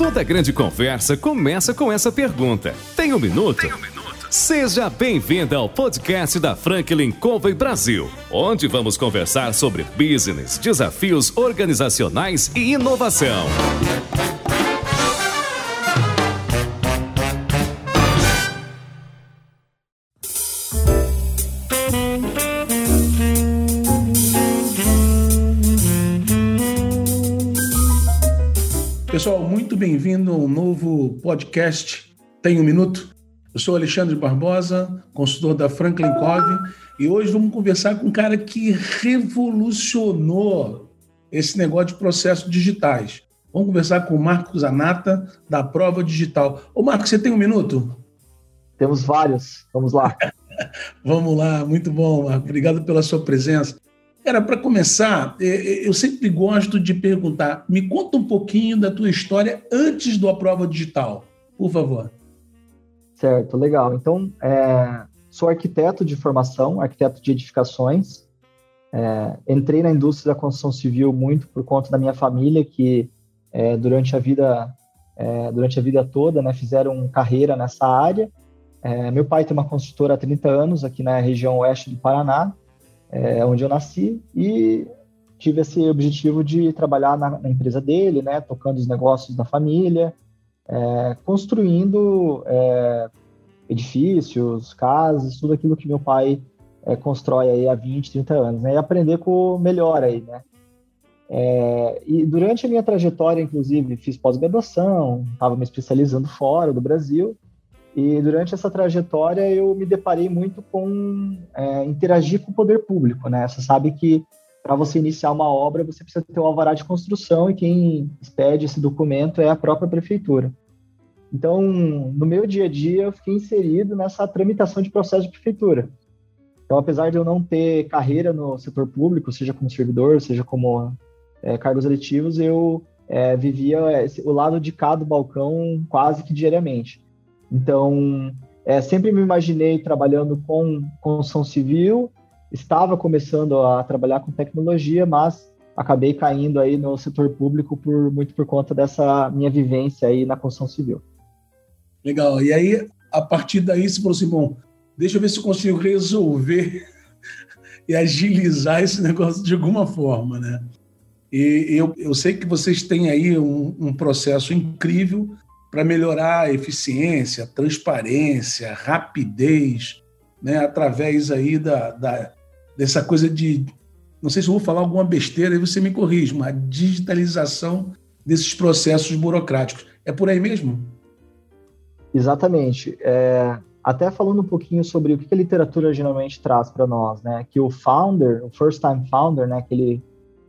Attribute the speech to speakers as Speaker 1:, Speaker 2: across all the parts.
Speaker 1: Toda grande conversa começa com essa pergunta. Tem um minuto? Tem um minuto? Seja bem-vinda ao podcast da Franklin Covey Brasil, onde vamos conversar sobre business, desafios organizacionais e inovação.
Speaker 2: Bem-vindo ao novo podcast Tem um Minuto. Eu sou Alexandre Barbosa, consultor da Franklin Covey, e hoje vamos conversar com um cara que revolucionou esse negócio de processos digitais. Vamos conversar com o Marcos Anata, da Prova Digital. Ô, Marcos, você tem um minuto?
Speaker 3: Temos vários. Vamos lá.
Speaker 2: Vamos lá, muito bom, Marcos. Obrigado pela sua presença. Era para começar, é, é, eu sempre gosto de perguntar, me conta um pouquinho da tua história antes do A Prova Digital, por favor.
Speaker 3: Certo, legal. Então, é, sou arquiteto de formação, arquiteto de edificações. É, entrei na indústria da construção civil muito por conta da minha família, que é, durante a vida é, durante a vida toda, né, fizeram carreira nessa área. Meu pai tem uma construtora há 30 anos aqui na região oeste do Paraná, é, onde eu nasci, e tive esse objetivo de trabalhar na, na empresa dele, né, tocando os negócios da família, é, construindo é, edifícios, casas, tudo aquilo que meu pai é, constrói aí há 20, 30 anos, né? E aprender com o melhor aí, né? É, e durante a minha trajetória, inclusive, fiz pós-graduação, estava me especializando fora do Brasil, e durante essa trajetória eu me deparei muito com é, interagir com o poder público, né? Você sabe que para você iniciar uma obra, você precisa ter um alvará de construção e quem expede esse documento é a própria prefeitura. Então, no meu dia a dia, eu fiquei inserido nessa tramitação de processo de prefeitura. Então, apesar de eu não ter carreira no setor público, seja como servidor, seja como é, cargos eletivos, eu é, vivia o lado de cá do balcão quase que diariamente. Então, é, sempre me imaginei trabalhando com construção civil, estava começando a trabalhar com tecnologia, mas acabei caindo aí no setor público por muito por conta dessa minha vivência aí na construção civil.
Speaker 2: Legal. E aí, a partir daí, você falou assim: bom, deixa eu ver se eu consigo resolver e agilizar esse negócio de alguma forma, né? E eu, eu sei que vocês têm aí um, um processo incrível para melhorar a eficiência, transparência, rapidez, né? Através aí da, da, dessa coisa de, não sei se eu vou falar alguma besteira, aí você me corrige, uma digitalização desses processos burocráticos. É por aí mesmo?
Speaker 3: Exatamente. É, até falando um pouquinho sobre o que a literatura geralmente traz para nós, né? Que o founder, o first time founder, né? Aquele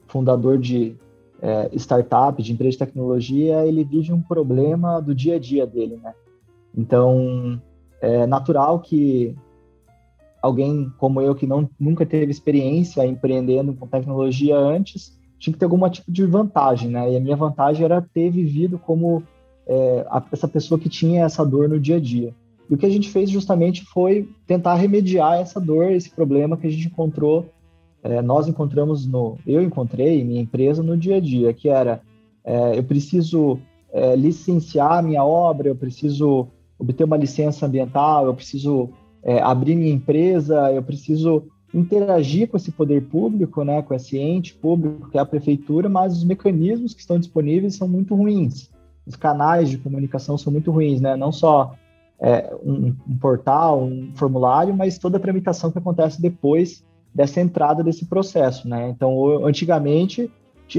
Speaker 3: fundador de é, startup, de empresa de tecnologia, ele vive um problema do dia a dia dele, né? Então, é natural que alguém como eu, que não, nunca teve experiência empreendendo com tecnologia antes, tinha que ter algum tipo de vantagem, né? E a minha vantagem era ter vivido como é, a, essa pessoa que tinha essa dor no dia a dia. E o que a gente fez justamente foi tentar remediar essa dor, esse problema que a gente encontrou, é, nós encontramos no, eu encontrei minha empresa no dia a dia, que era é, eu preciso é, licenciar minha obra, eu preciso obter uma licença ambiental, eu preciso é, abrir minha empresa, eu preciso interagir com esse poder público, né, com esse ente público que é a prefeitura, mas os mecanismos que estão disponíveis são muito ruins os canais de comunicação são muito ruins, né? Não só é, um, um, portal, um formulário, mas toda a tramitação que acontece depois dessa entrada desse processo, né? Então, antigamente,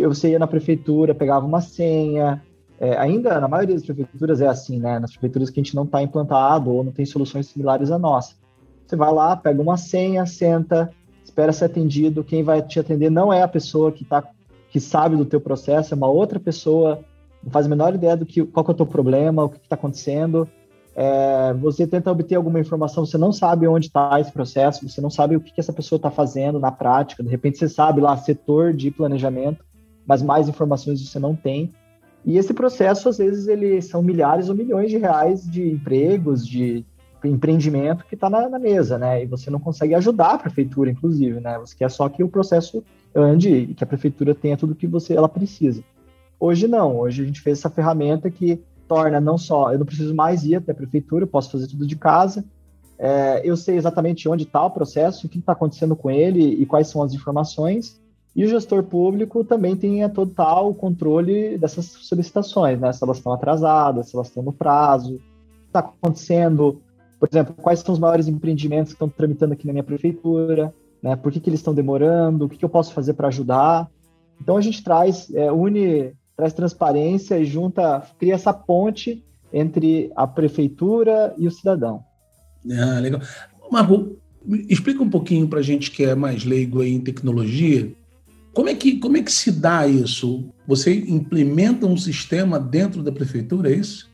Speaker 3: você ia na prefeitura, pegava uma senha, é, ainda na maioria das prefeituras é assim, né? Nas prefeituras que a gente não está implantado ou não tem soluções similares à nossa. Você vai lá, pega uma senha, senta, espera ser atendido. Quem vai te atender não é a pessoa que tá, que sabe do teu processo, é uma outra pessoa não faz a menor ideia do que qual que é o teu problema, o que está acontecendo. É, você tenta obter alguma informação, você não sabe onde está esse processo, você não sabe o que, que essa pessoa está fazendo na prática. De repente você sabe lá setor de planejamento, mas mais informações você não tem. E esse processo, às vezes, ele são milhares ou milhões de reais de empregos, de empreendimento que está na, na, mesa, né? E você não consegue ajudar a prefeitura, inclusive, né? Você quer só que o processo ande e que a prefeitura tenha tudo que você ela precisa. Hoje não, hoje a gente fez essa ferramenta que torna não só, eu não preciso mais ir até a prefeitura, eu posso fazer tudo de casa, é, eu sei exatamente onde está o processo, o que está acontecendo com ele e quais são as informações, e o gestor público também tem a total controle dessas solicitações, né? Se elas estão atrasadas, se elas estão no prazo, o que está acontecendo, por exemplo, quais são os maiores empreendimentos que estão tramitando aqui na minha prefeitura, né? Por que, que eles estão demorando, o que, que eu posso fazer para ajudar. Então a gente traz, é, une, traz transparência e junta, cria essa ponte entre a prefeitura e o cidadão.
Speaker 2: Ah, legal. Marco, explica um pouquinho para a gente que é mais leigo aí em tecnologia, como é, que, como é que se dá isso? Você implementa um sistema dentro da prefeitura, é isso?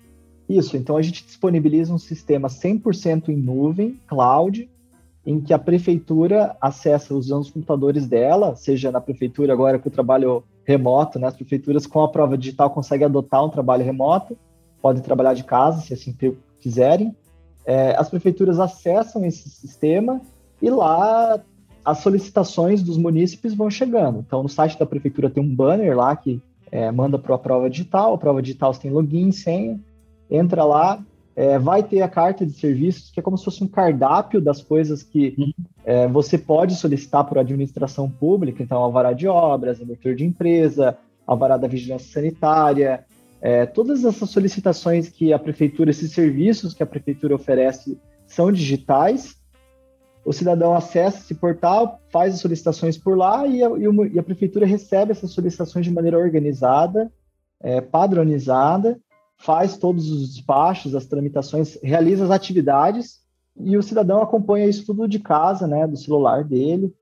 Speaker 3: Isso, então a gente disponibiliza um sistema 100% em nuvem, cloud, em que a prefeitura acessa usando os computadores dela, seja na prefeitura agora que o trabalho remoto, né, as prefeituras com a prova digital conseguem adotar um trabalho remoto, podem trabalhar de casa, se assim quiserem. É, as prefeituras acessam esse sistema e lá as solicitações dos munícipes vão chegando. Então, no site da prefeitura tem um banner lá que é, manda para a prova digital. A prova digital tem login, senha. Entra lá, é, vai ter a carta de serviços, que é como se fosse um cardápio das coisas que uhum. é, você pode solicitar por administração pública. Então, alvará de obras, abertura de empresa, alvará da vigilância sanitária, é, todas essas solicitações que a prefeitura, esses serviços que a prefeitura oferece são digitais o cidadão acessa esse portal, faz as solicitações por lá e a, e a prefeitura recebe essas solicitações de maneira organizada, é, padronizada, faz todos os despachos, as tramitações, realiza as atividades e o cidadão acompanha isso tudo de casa, né, do celular dele,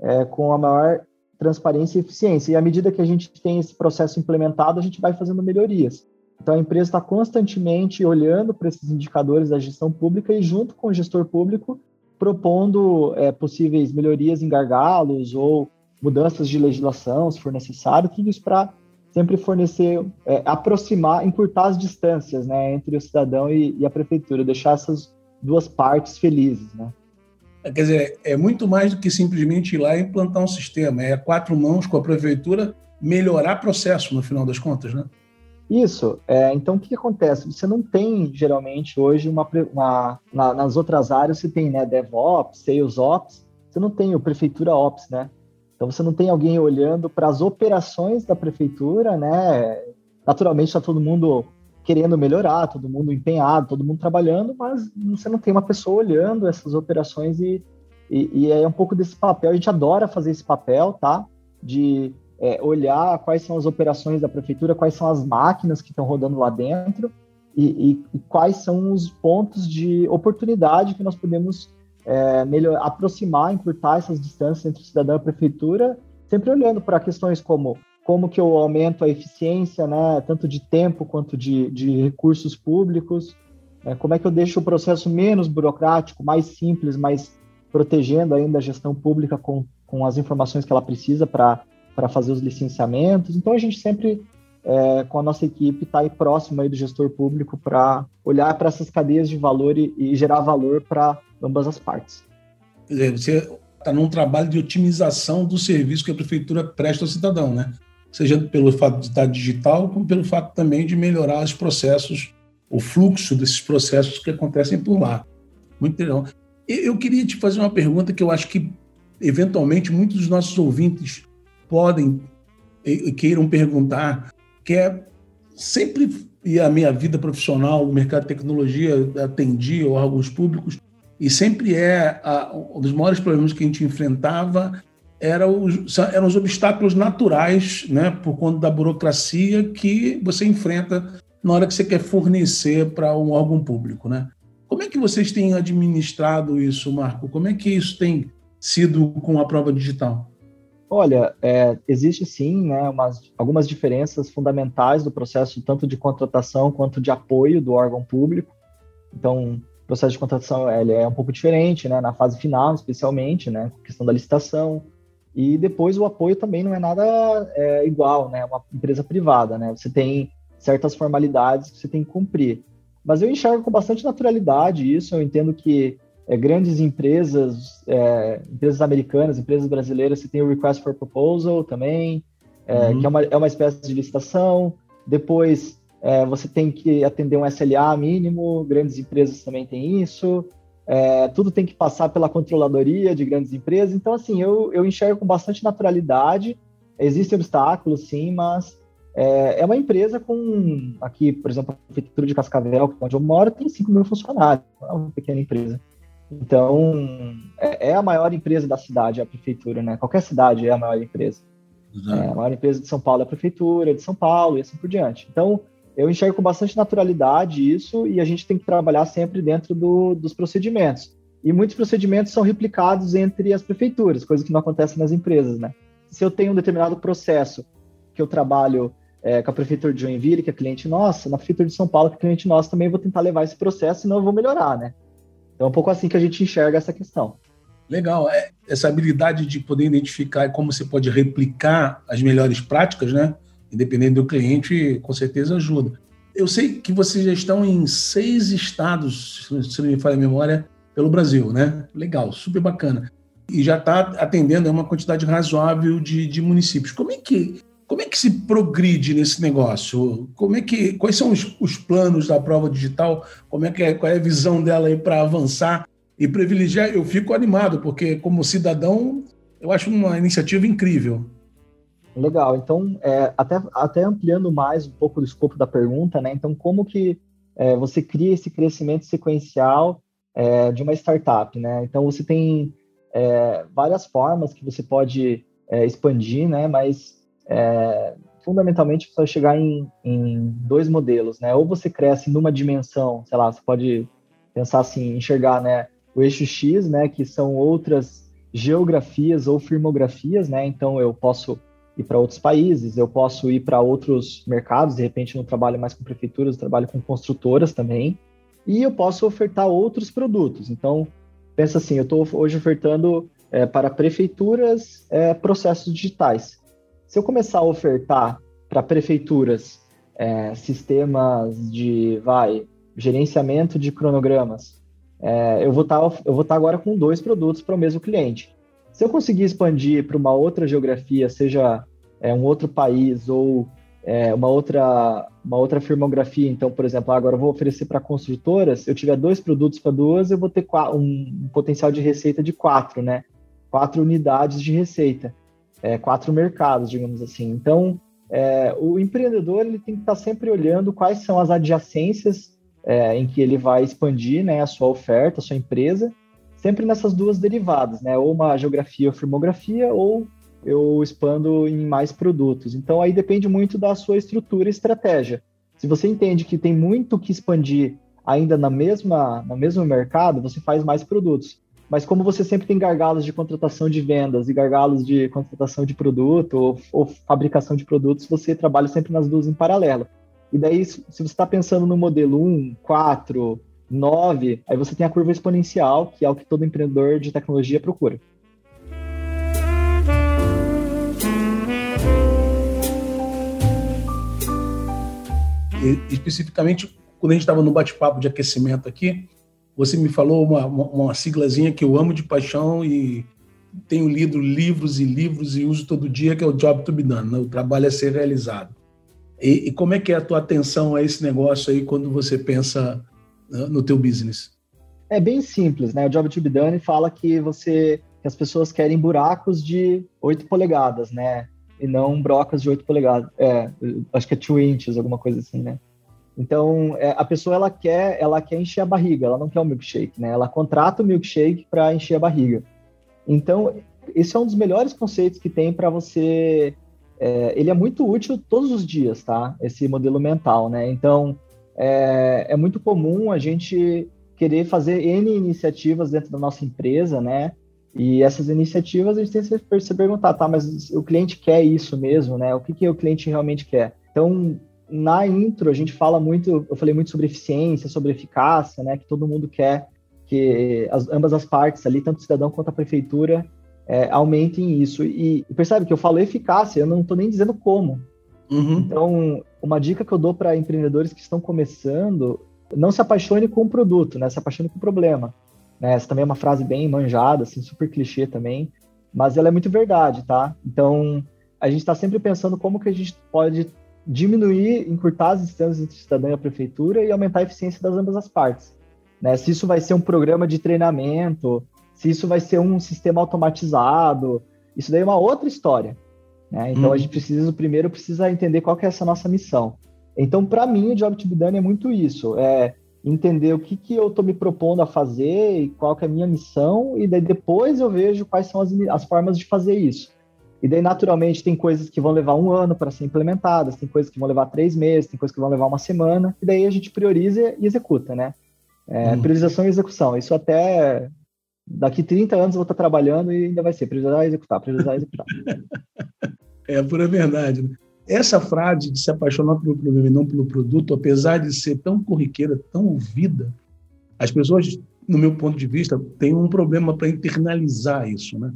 Speaker 3: é, com a maior transparência e eficiência. E à medida que a gente tem esse processo implementado, a gente vai fazendo melhorias. Então a empresa está constantemente olhando para esses indicadores da gestão pública e junto com o gestor público propondo é, possíveis melhorias em gargalos ou mudanças de legislação, se for necessário, tudo isso para sempre fornecer, é, aproximar, encurtar as distâncias né, entre o cidadão e, e, a prefeitura, deixar essas duas partes felizes. Né?
Speaker 2: É, quer dizer, é muito mais do que simplesmente ir lá e implantar um sistema, é quatro mãos com a prefeitura melhorar processo, no final das contas, né?
Speaker 3: Isso. É, então, o que, que, acontece? Você não tem, geralmente, hoje, uma, uma na, nas outras áreas, você tem né, DevOps, SalesOps, você não tem o Prefeitura Ops, né? Então, você não tem alguém olhando para as operações da prefeitura, né? Naturalmente, está todo mundo querendo melhorar, todo mundo empenhado, todo mundo trabalhando, mas você não tem uma pessoa olhando essas operações e, e, e é um pouco desse papel. A gente adora fazer esse papel, tá? De é, olhar quais são as operações da prefeitura, quais são as máquinas que estão rodando lá dentro e, e, e, quais são os pontos de oportunidade que nós podemos é, melhor, aproximar, encurtar essas distâncias entre o cidadão e a prefeitura, sempre olhando para questões como como que eu aumento a eficiência, né, tanto de tempo quanto de, de recursos públicos, é, como é que eu deixo o processo menos burocrático, mais simples, mais protegendo ainda a gestão pública com, com as informações que ela precisa para fazer os licenciamentos. Então a gente sempre é, com a nossa equipe está aí próximo aí do gestor público para olhar para essas cadeias de valor e, e gerar valor para ambas as partes.
Speaker 2: Quer dizer, você está num trabalho de otimização do serviço que a prefeitura presta ao cidadão, né? Seja pelo fato de estar digital, como pelo fato também de melhorar os processos, o fluxo desses processos que acontecem por lá. Muito legal. Eu queria te fazer uma pergunta que eu acho que, eventualmente, muitos dos nossos ouvintes podem queiram perguntar, que é sempre e a minha vida profissional, o mercado de tecnologia, atendia órgãos públicos e sempre é a, um dos maiores problemas que a gente enfrentava era os, eram os obstáculos naturais, né, por conta da burocracia que você enfrenta na hora que você quer fornecer para um órgão público, né? Como é que vocês têm administrado isso, Marco? Como é que isso tem sido com a prova digital?
Speaker 3: Olha, é, existe sim né, umas, algumas diferenças fundamentais do processo, tanto de contratação quanto de apoio do órgão público. Então, o processo de contratação ele é um pouco diferente, né, na fase final, especialmente, né, questão da licitação. E depois o apoio também não é nada é, igual, né, uma empresa privada, né, você tem certas formalidades que você tem que cumprir. Mas eu enxergo com bastante naturalidade isso, eu entendo que é, grandes empresas, é, empresas americanas, empresas brasileiras, você tem o Request for Proposal também, é, uhum. que é uma, é uma espécie de licitação. Depois, é, você tem que atender um SLA mínimo, grandes empresas também têm isso. É, tudo tem que passar pela controladoria de grandes empresas. Então, assim, eu, eu enxergo com bastante naturalidade. Existem obstáculos, sim, mas é, é uma empresa com, aqui, por exemplo, a Prefeitura de Cascavel, é onde eu moro, tem 5 mil funcionários, é uma pequena empresa. Então, é, é, a maior empresa da cidade, a prefeitura, né? Qualquer cidade é a maior empresa. É, a maior empresa de São Paulo é a prefeitura de São Paulo e assim por diante. Então, eu enxergo com bastante naturalidade isso e a gente tem que trabalhar sempre dentro do, dos procedimentos. E muitos procedimentos são replicados entre as prefeituras, coisa que não acontece nas empresas, né? Se eu tenho um determinado processo que eu trabalho é, com a prefeitura de Joinville, que é cliente nossa, na prefeitura de São Paulo, que é cliente nosso, também vou tentar levar esse processo, senão eu vou melhorar, né? Então é um pouco assim que a gente enxerga essa questão.
Speaker 2: Legal, é, essa habilidade de poder identificar como você pode replicar as melhores práticas, né? Independente do cliente, com certeza ajuda. Eu sei que vocês já estão em seis estados, se não me falha a memória, pelo Brasil, né? Legal, super bacana. E já está atendendo uma quantidade razoável de, de municípios. Como é que como é que se progride nesse negócio? Como é que, quais são os, os planos da prova digital? Como é que é, qual é a visão dela aí para avançar e privilegiar? Eu fico animado porque como cidadão eu acho uma iniciativa incrível.
Speaker 3: Legal. Então, é, até, até ampliando mais um pouco do escopo da pergunta, né? Então, como que é, você cria esse crescimento sequencial é, de uma startup, né? Então, você tem é, várias formas que você pode é, expandir, né? Mas é, fundamentalmente precisa chegar em, em, dois modelos, né? Ou você cresce numa dimensão, sei lá, você pode pensar assim, enxergar, né, o eixo X, né, que são outras geografias ou firmografias, né? Então eu posso ir para outros países, eu posso ir para outros mercados, de repente não trabalho mais com prefeituras, trabalho com construtoras também, e eu posso ofertar outros produtos. Então, pensa assim, eu estou hoje ofertando é, para prefeituras é, processos digitais. Se eu começar a ofertar para prefeituras é, sistemas de, vai, gerenciamento de cronogramas, é, eu vou tá, eu estar tá agora com dois produtos para o mesmo cliente. Se eu conseguir expandir para uma outra geografia, seja é, um outro país ou é, uma outra uma outra firmografia, então, por exemplo, agora eu vou oferecer para construtoras, eu tiver dois produtos para duas, eu vou ter um, potencial de receita de quatro, né? Quatro unidades de receita é, quatro mercados, digamos assim. Então, é, o empreendedor ele tem que estar sempre olhando quais são as adjacências é, em que ele vai expandir né, a sua oferta, a sua empresa, sempre nessas duas derivadas, né? Ou uma geografia ou firmografia, ou eu expando em mais produtos. Então, aí depende muito da sua estrutura e estratégia. Se você entende que tem muito que expandir ainda na mesma, no mesmo mercado, você faz mais produtos. Mas como você sempre tem gargalos de contratação de vendas e gargalos de contratação de produto ou, ou fabricação de produtos, você trabalha sempre nas duas em paralelo. E daí, se você está pensando no modelo 1, 4, 9, aí você tem a curva exponencial, que é o que todo empreendedor de tecnologia procura.
Speaker 2: Especificamente, quando a gente estava no bate-papo de aquecimento aqui, você me falou uma, uma, uma siglazinha que eu amo de paixão e tenho lido livros e livros e uso todo dia, que é o job to be done, né? o trabalho a ser realizado. E, e, como é que é a tua atenção a esse negócio aí quando você pensa no teu business?
Speaker 3: É bem simples, né? O job to be done fala que você que as pessoas querem buracos de 8 polegadas, né? E não brocas de 8 polegadas. É, acho que é 2 inches, alguma coisa assim, né? Então, é, a pessoa ela quer, ela quer encher a barriga, ela não quer o milkshake, né? Ela contrata o milkshake para encher a barriga. Então, esse é um dos melhores conceitos que tem para você. É, ele é muito útil todos os dias, tá? Esse modelo mental, né? Então, é, é muito comum a gente querer fazer N iniciativas dentro da nossa empresa, né? E essas iniciativas a gente tem que se perguntar, tá, mas o cliente quer isso mesmo, né? O que, que o cliente realmente quer? Então, na intro a gente fala muito, eu falei muito sobre eficiência, sobre eficácia, né? Que todo mundo quer que as, ambas as partes ali, tanto o cidadão quanto a prefeitura, é, aumentem isso. E, e, percebe que eu falo eficácia, eu não estou nem dizendo como. Uhum. Então, uma dica que eu dou para empreendedores que estão começando, não se apaixone com o produto, né? Se apaixone com o problema. Né? Essa também é uma frase bem manjada, assim, super clichê também, mas ela é muito verdade, tá? Então, a gente está sempre pensando como que a gente pode diminuir, encurtar as distâncias entre o cidadão e a prefeitura e aumentar a eficiência das ambas as partes. Né? Se isso vai ser um programa de treinamento, se isso vai ser um sistema automatizado, isso daí é uma outra história. Né? Então, hum. a gente precisa, primeiro, precisa entender qual que é essa nossa missão. Então, para mim, o Job to be done é muito isso. É entender o que, que eu estou me propondo a fazer e qual que é a minha missão, e daí depois eu vejo quais são as, as formas de fazer isso. E daí, naturalmente, tem coisas que vão levar um ano para ser implementadas, tem coisas que vão levar três meses, tem coisas que vão levar uma semana, e daí a gente prioriza e executa, né? É, hum. Priorização e execução. Isso até daqui 30 anos eu vou estar trabalhando e ainda vai ser priorizar e executar, priorizar e executar.
Speaker 2: é a pura verdade. Né? Essa frase de se apaixonar pelo problema e não pelo produto, apesar de ser tão corriqueira, tão ouvida, as pessoas, no meu ponto de vista, têm um problema para internalizar isso, né?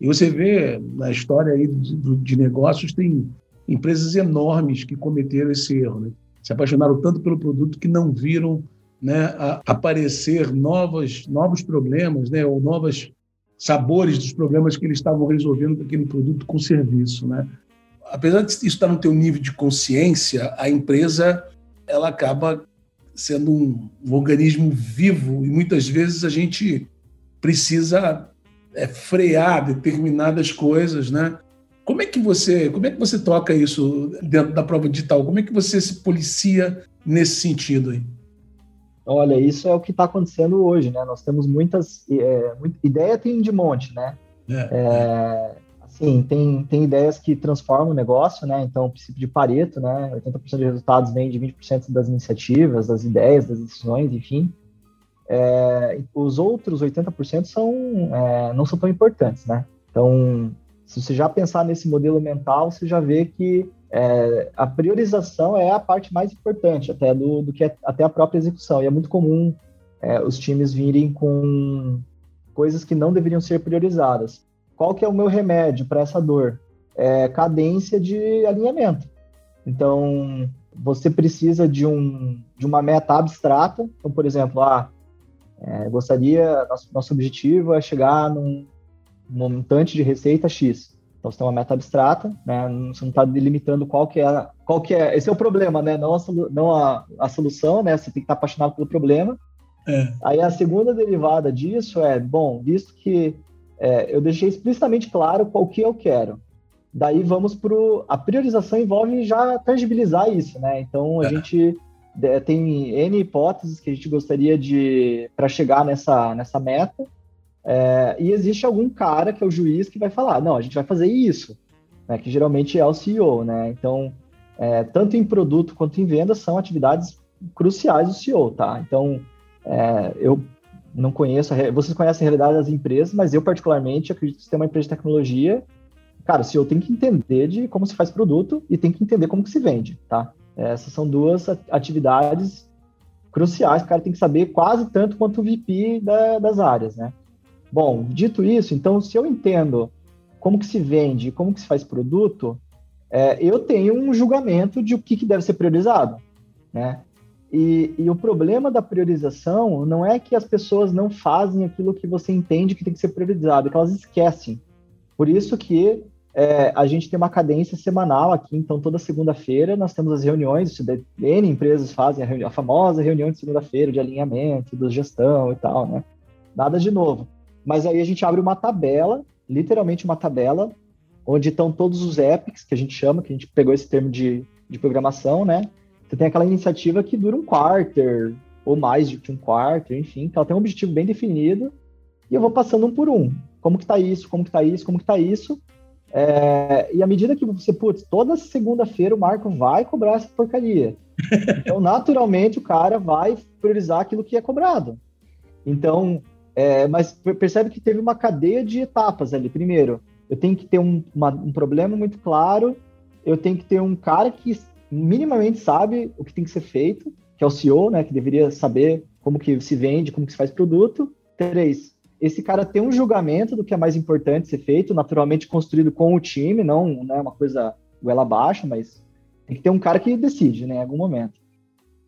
Speaker 2: E você vê na história aí de, de negócios, tem empresas enormes que cometeram esse erro, né? Se apaixonaram tanto pelo produto que não viram né, aparecer novos, novos problemas, né, ou novos sabores dos problemas que eles estavam resolvendo com aquele produto com serviço, né? apesar de isso estar no teu nível de consciência, a empresa ela acaba sendo um, um organismo vivo e muitas vezes a gente precisa é, frear determinadas coisas, né? Como é que você, como é que você toca isso dentro da prova digital? Como é que você se policia nesse sentido aí?
Speaker 3: Olha, isso é o que está acontecendo hoje, né? Nós temos muitas é, ideia tem de monte, né? É, é. Sim, tem, tem ideias que transformam o negócio, né? Então, o princípio de Pareto, né? 80% dos resultados vem de 20% das iniciativas, das ideias, das decisões, enfim. É, os outros 80% são, é, não são tão importantes, né? Então, se você já pensar nesse modelo mental, você já vê que é, a priorização é a parte mais importante até do, do que a, até a própria execução. E é muito comum é, os times virem com coisas que não deveriam ser priorizadas. Qual que é o meu remédio para essa dor? É cadência de alinhamento. Então, você precisa de, um, de uma meta abstrata. Então, por exemplo, ah, é, gostaria, nosso, nosso objetivo é chegar num montante de receita X. Então, você tem uma meta abstrata, né? Você não está delimitando qual que é, qual que é. Esse é o problema, né? Não a, não a, a solução, né? Você tem que estar apaixonado pelo problema. É. Aí a segunda derivada disso é, bom, visto que é, eu deixei explicitamente claro qual que eu quero. Daí vamos para a priorização envolve já tangibilizar isso, né? Então a é. gente é, tem N hipóteses que a gente gostaria de para chegar nessa, nessa meta. É, e existe algum cara que é o juiz que vai falar, não, a gente vai fazer isso, né? Que geralmente é o CEO, né? Então, é, tanto em produto quanto em venda são atividades cruciais do CEO, tá? Então, é, eu não conheço, vocês conhecem a realidade das empresas, mas eu particularmente acredito que se tem uma empresa de tecnologia, cara, o CEO tem que entender de como se faz produto e tem que entender como que se vende, tá? Essas são duas atividades cruciais, o cara tem que saber quase tanto quanto o VP da, das áreas, né? Bom, dito isso, então, se eu entendo como que se vende, como que se faz produto, é, eu tenho um julgamento de o que, que deve ser priorizado, né? E, e, o problema da priorização não é que as pessoas não fazem aquilo que você entende que tem que ser priorizado, é que elas esquecem. Por isso que é, a gente tem uma cadência semanal aqui, então toda segunda-feira nós temos as reuniões, N empresas fazem a, a famosa reunião de segunda-feira de alinhamento, de gestão e tal, né? Nada de novo. Mas aí a gente abre uma tabela, literalmente uma tabela, onde estão todos os epics, que a gente chama, que a gente pegou esse termo de, de programação, né? Você tem aquela iniciativa que dura um quarter, ou mais de um quarter, enfim, que ela tem um objetivo bem definido, e eu vou passando um por um. Como que tá isso, como que tá isso, como que tá isso. É, e à medida que você, putz, toda segunda-feira o Marco vai cobrar essa porcaria. Então, naturalmente, o cara vai priorizar aquilo que é cobrado. Então, é, mas percebe que teve uma cadeia de etapas ali. Primeiro, eu tenho que ter um, uma, um problema muito claro, eu tenho que ter um cara que minimamente sabe o que tem que ser feito, que é o CEO, né, que deveria saber como que se vende, como que se faz produto. Três, esse cara tem um julgamento do que é mais importante ser feito, naturalmente construído com o time, não é né, uma coisa goela abaixo, mas tem que ter um cara que decide, né, em algum momento.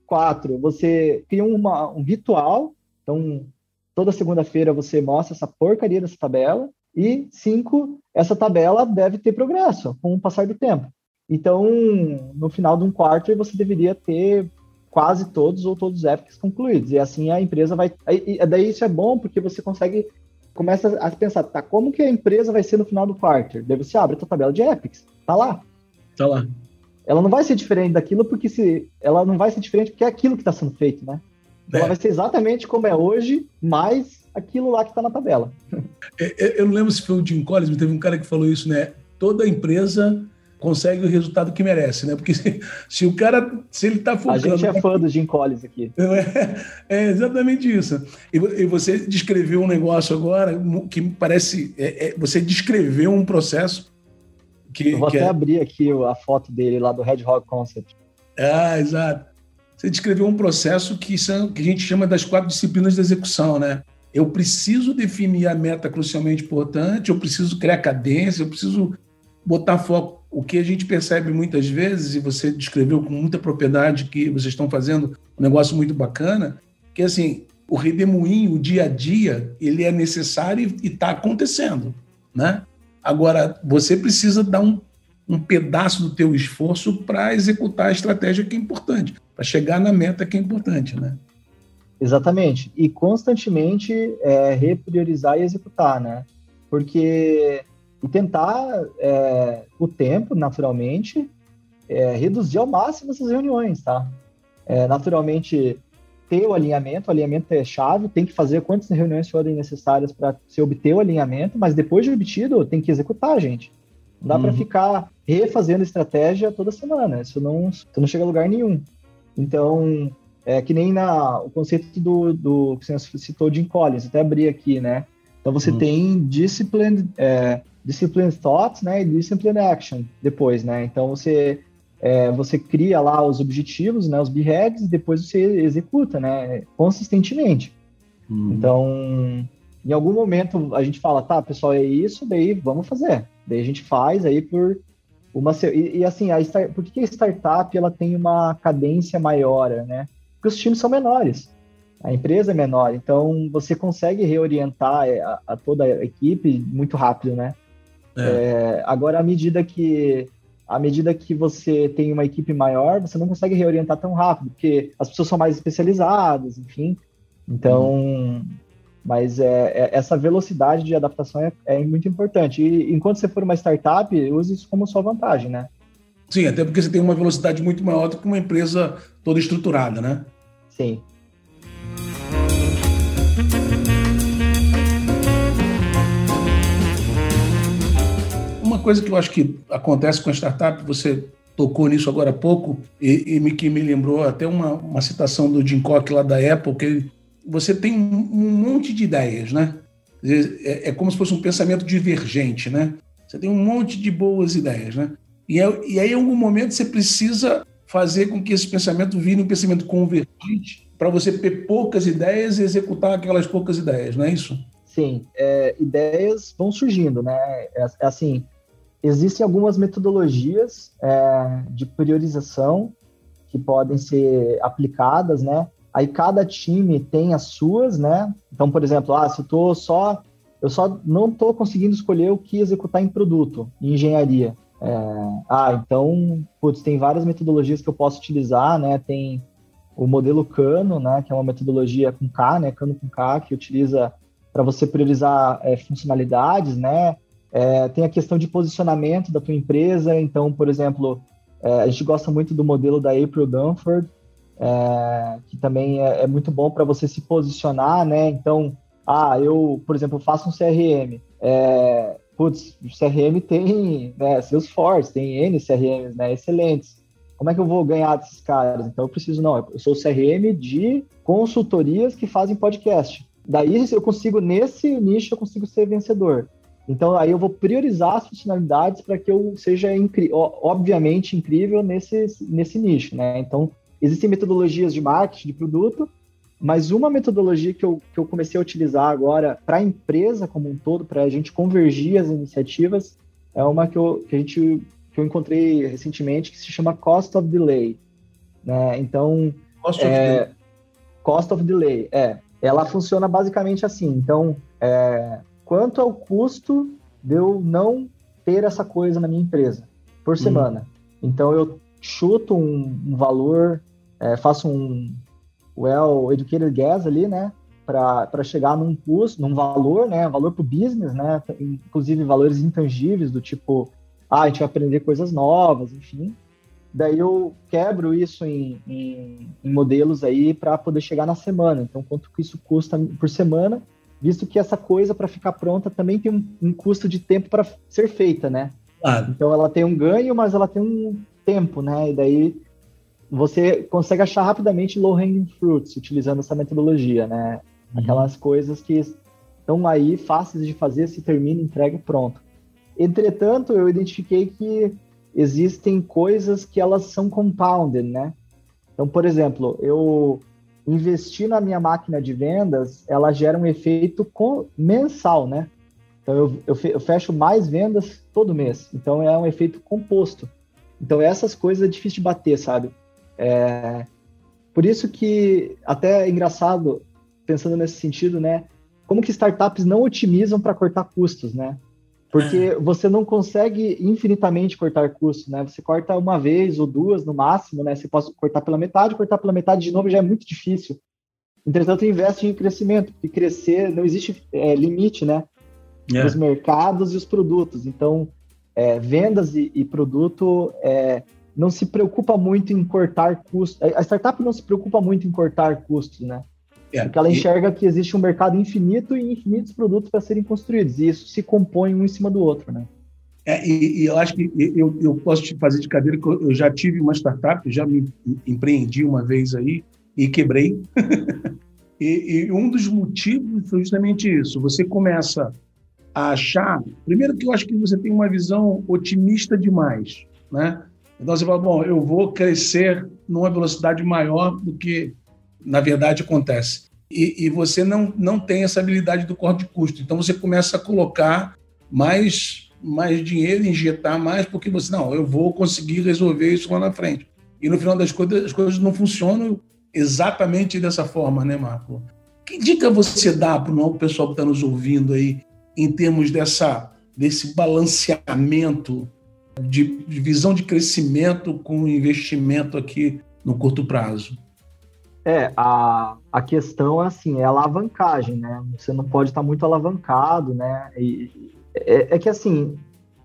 Speaker 3: Quatro, você cria uma, um ritual, então toda segunda-feira você mostra essa porcaria dessa tabela, E cinco, essa tabela deve ter progresso com o passar do tempo. Então, no final de um quarto, você deveria ter quase todos ou todos os epics concluídos. E assim a empresa vai. E daí isso é bom porque você consegue. Começa a pensar, tá, como que a empresa vai ser no final do quarto? Daí você abre a tua tabela de epics. Tá lá.
Speaker 2: Tá lá.
Speaker 3: Ela não vai ser diferente daquilo porque se. Ela não vai ser diferente porque é aquilo que está sendo feito, né? É. Ela vai ser exatamente como é hoje, mais aquilo lá que está na tabela.
Speaker 2: Eu não lembro se foi o Jim Collins, mas teve um cara que falou isso, né? Toda empresa consegue o resultado que merece, né? Porque se, se o cara, se ele está focando...
Speaker 3: A gente é fã do Jim Collins aqui.
Speaker 2: É, é exatamente isso. E, e, você descreveu um negócio agora que parece... É, é, você descreveu um processo que...
Speaker 3: Eu vou
Speaker 2: que
Speaker 3: até
Speaker 2: é
Speaker 3: abrir aqui a foto dele lá do Red Hog Concept.
Speaker 2: Ah, exato. Você descreveu um processo que, são, que a gente chama das quatro disciplinas de execução, né? Eu preciso definir a meta crucialmente importante, eu preciso criar cadência, eu preciso botar foco o que a gente percebe muitas vezes, e você descreveu com muita propriedade que vocês estão fazendo um negócio muito bacana, que assim, o redemoinho, o dia a dia, ele é necessário e está acontecendo, né? Agora, você precisa dar um, um pedaço do teu esforço para executar a estratégia que é importante, para chegar na meta que é importante, né?
Speaker 3: Exatamente. E constantemente é, repriorizar e executar, né? Porque e tentar é, o tempo, naturalmente, é, reduzir ao máximo essas reuniões, tá? É, naturalmente, ter o alinhamento, o alinhamento é chave, tem que fazer quantas reuniões forem necessárias para se obter o alinhamento, mas depois de obtido, tem que executar, gente. Não dá uhum. para ficar refazendo estratégia toda semana, isso não, isso não chega a lugar nenhum. Então, é que nem na, o conceito do, do que você citou de Collins, até abri aqui, né? Então você uhum. tem discipline, é, discipline thoughts, né, e discipline action depois, né? Então você é, você cria lá os objetivos, né, os beheads, e depois você executa, né, consistentemente. Uhum. Então, em algum momento a gente fala, tá, pessoal, é isso, daí vamos fazer. Daí a gente faz aí por uma e, e assim, a por que a startup ela tem uma cadência maior, né? Porque os times são menores a empresa é menor, então você consegue reorientar é, a, a toda a equipe muito rápido, né? É. É, agora, à medida que à medida que você tem uma equipe maior, você não consegue reorientar tão rápido, porque as pessoas são mais especializadas, enfim. Então, uhum. Mas é, é, essa velocidade de adaptação é, é, muito importante. E enquanto você for uma startup, use isso como sua vantagem, né?
Speaker 2: Sim, até porque você tem uma velocidade muito maior do que uma empresa toda estruturada, né?
Speaker 3: Sim.
Speaker 2: coisa que eu acho que acontece com a startup, você tocou nisso agora há pouco, e, e me, que me lembrou até uma, uma citação do Jim Cook lá da Apple, que você tem um, monte de ideias, né? É, é, como se fosse um pensamento divergente, né? Você tem um monte de boas ideias, né? E, é, aí, em algum momento, você precisa fazer com que esse pensamento vire um pensamento convergente para você ter poucas ideias e executar aquelas poucas ideias, não é isso?
Speaker 3: Sim, é, ideias vão surgindo, né? É, é assim, Existem algumas metodologias é, de priorização que podem ser aplicadas, né? Aí cada time tem as suas, né? Então, por exemplo, ah, se eu tô só eu só não estou conseguindo escolher o que executar em produto, em engenharia. É, ah, então, putz, tem várias metodologias que eu posso utilizar, né? Tem o modelo Cano, né? Que é uma metodologia com K, né? Cano com K, que utiliza para você priorizar é, funcionalidades, né? É, tem a questão de posicionamento da tua empresa. Então, por exemplo, é, a gente gosta muito do modelo da April Dunford, é, que também é, é muito bom para você se posicionar, né? Então, ah, eu, por exemplo, faço um CRM. É, putz, o CRM tem né, Salesforce, tem N CRMs, né? Excelentes. Como é que eu vou ganhar desses caras? Então, eu preciso, não, eu sou CRM de consultorias que fazem podcast. Daí, eu consigo, nesse nicho, eu consigo ser vencedor. Então, aí eu vou priorizar as funcionalidades para que eu seja, incri obviamente, incrível nesse, nesse nicho, né? Então, existem metodologias de marketing de produto, mas uma metodologia que eu, que eu comecei a utilizar agora para a empresa como um todo, para a gente convergir as iniciativas, é uma que, eu, que a gente que eu encontrei recentemente que se chama Cost of Delay. Né? Então,
Speaker 2: Cost, é, of delay.
Speaker 3: cost of Delay, é. Ela funciona basicamente assim. Então, é, quanto é o custo de eu não ter essa coisa na minha empresa por uhum. semana. Então eu chuto um, um valor, é, faço um well educated guess ali, né? Para chegar num custo, num valor, né? Valor para o business, né? Inclusive valores intangíveis do tipo, ah, a gente vai aprender coisas novas, enfim. Daí eu quebro isso em, em, em modelos aí para poder chegar na semana. Então, quanto que isso custa por semana, visto que essa coisa para ficar pronta também tem um, um custo de tempo para ser feita, né? Claro. Então ela tem um ganho, mas ela tem um tempo, né? E daí você consegue achar rapidamente low hanging fruits utilizando essa metodologia, né? Uhum. Aquelas coisas que estão aí fáceis de fazer, se termina, entrega pronto. Entretanto, eu identifiquei que existem coisas que elas são compounded, né? Então, por exemplo, eu investi na minha máquina de vendas, ela gera um efeito mensal, né? Então, eu, eu, eu fecho mais vendas todo mês. Então, é um efeito composto. Então, essas coisas é difícil de bater, sabe? É... Por isso que, até é engraçado, pensando nesse sentido, né? Como que startups não otimizam para cortar custos, né? Porque é. você não consegue infinitamente cortar custos, né? Você corta uma vez ou duas no máximo, né? Você pode cortar pela metade, cortar pela metade de novo já é muito difícil. Entretanto, investe em crescimento, porque crescer não existe é, limite, né? É. Os mercados e os produtos. Então, é, vendas e, e produto é, não se preocupa muito em cortar custos. A startup não se preocupa muito em cortar custos, né? É, porque ela enxerga e... que existe um mercado infinito e infinitos produtos para serem construídos, e isso se compõe um em cima do outro, né?
Speaker 2: É, e, e, eu acho que eu, eu posso te fazer de cadeira que eu já tive uma startup, já me empreendi uma vez aí e quebrei. e, e, um dos motivos foi justamente isso. Você começa a achar, primeiro que eu acho que você tem uma visão otimista demais, né? Então você fala, bom, eu vou crescer numa velocidade maior do que na verdade, acontece. E, e, você não, não tem essa habilidade do corte de custo. Então, você começa a colocar mais, mais dinheiro, injetar mais, porque você, não, eu vou conseguir resolver isso lá na frente. E, no final das contas, as coisas não funcionam exatamente dessa forma, né, Marco? Que dica você dá para o pessoal que está nos ouvindo aí, em termos dessa, desse balanceamento de, visão de crescimento com investimento aqui no curto prazo?
Speaker 3: É, a, a questão é assim, é a alavancagem, né? Você não pode estar muito alavancado, né? E, é, é, que assim,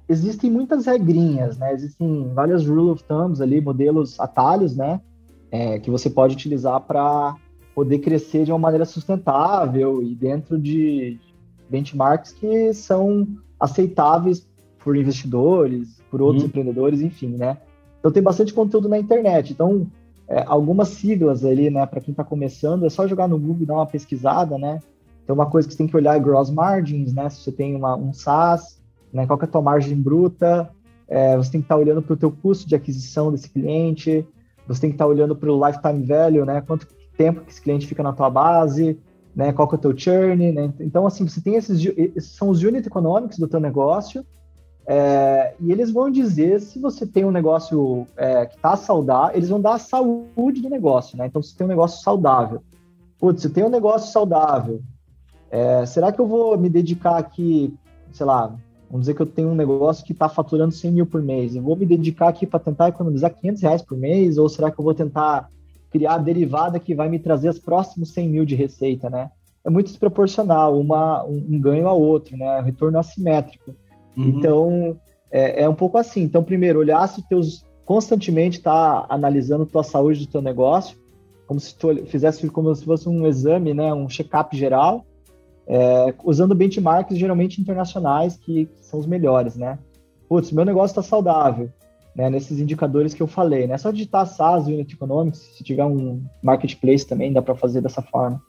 Speaker 3: existem muitas regrinhas, né? Existem várias rule of thumbs ali, modelos atalhos, né? É, que você pode utilizar para poder crescer de uma maneira sustentável e dentro de benchmarks que são aceitáveis por investidores, por outros hum. empreendedores, enfim, né? Então tem bastante conteúdo na internet. Então, é, algumas siglas ali, né, para quem está começando, é só jogar no Google e dar uma pesquisada, né? Então, uma coisa que você tem que olhar é gross margins, né? Se você tem uma, um SaaS, né, qual é a tua margem bruta, é, você tem que estar tá olhando para o teu custo de aquisição desse cliente, você tem que estar tá olhando para o lifetime value, né? Quanto tempo que esse cliente fica na tua base, né? Qual que é o teu churn, né? Então, assim, você tem esses, esses são os unit economics do teu negócio, é, e eles vão dizer se você tem um negócio é, que está saudável, eles vão dar a saúde do negócio, né? Então, se tem um negócio saudável. Putz, se tem um negócio saudável, é, será que eu vou me dedicar aqui, sei lá, vamos dizer que eu tenho um negócio que está faturando 100 mil por mês, eu vou me dedicar aqui para tentar economizar 500 reais por mês, ou será que eu vou tentar criar a derivada que vai me trazer os próximos 100 mil de receita, né? É muito desproporcional, uma, um, um ganho ao outro, né? Retorno assimétrico. Uhum. Então, é, é, um pouco assim. Então, primeiro, olhar se teus constantemente está analisando tua saúde do teu negócio, como se tu fizesse como se fosse um exame, né, um check-up geral, é, usando benchmarks geralmente internacionais que, que, são os melhores, né? Putz, meu negócio está saudável, né? Nesses indicadores que eu falei, né? Só digitar SaaS, Unit Economics, se tiver um marketplace também dá para fazer dessa forma.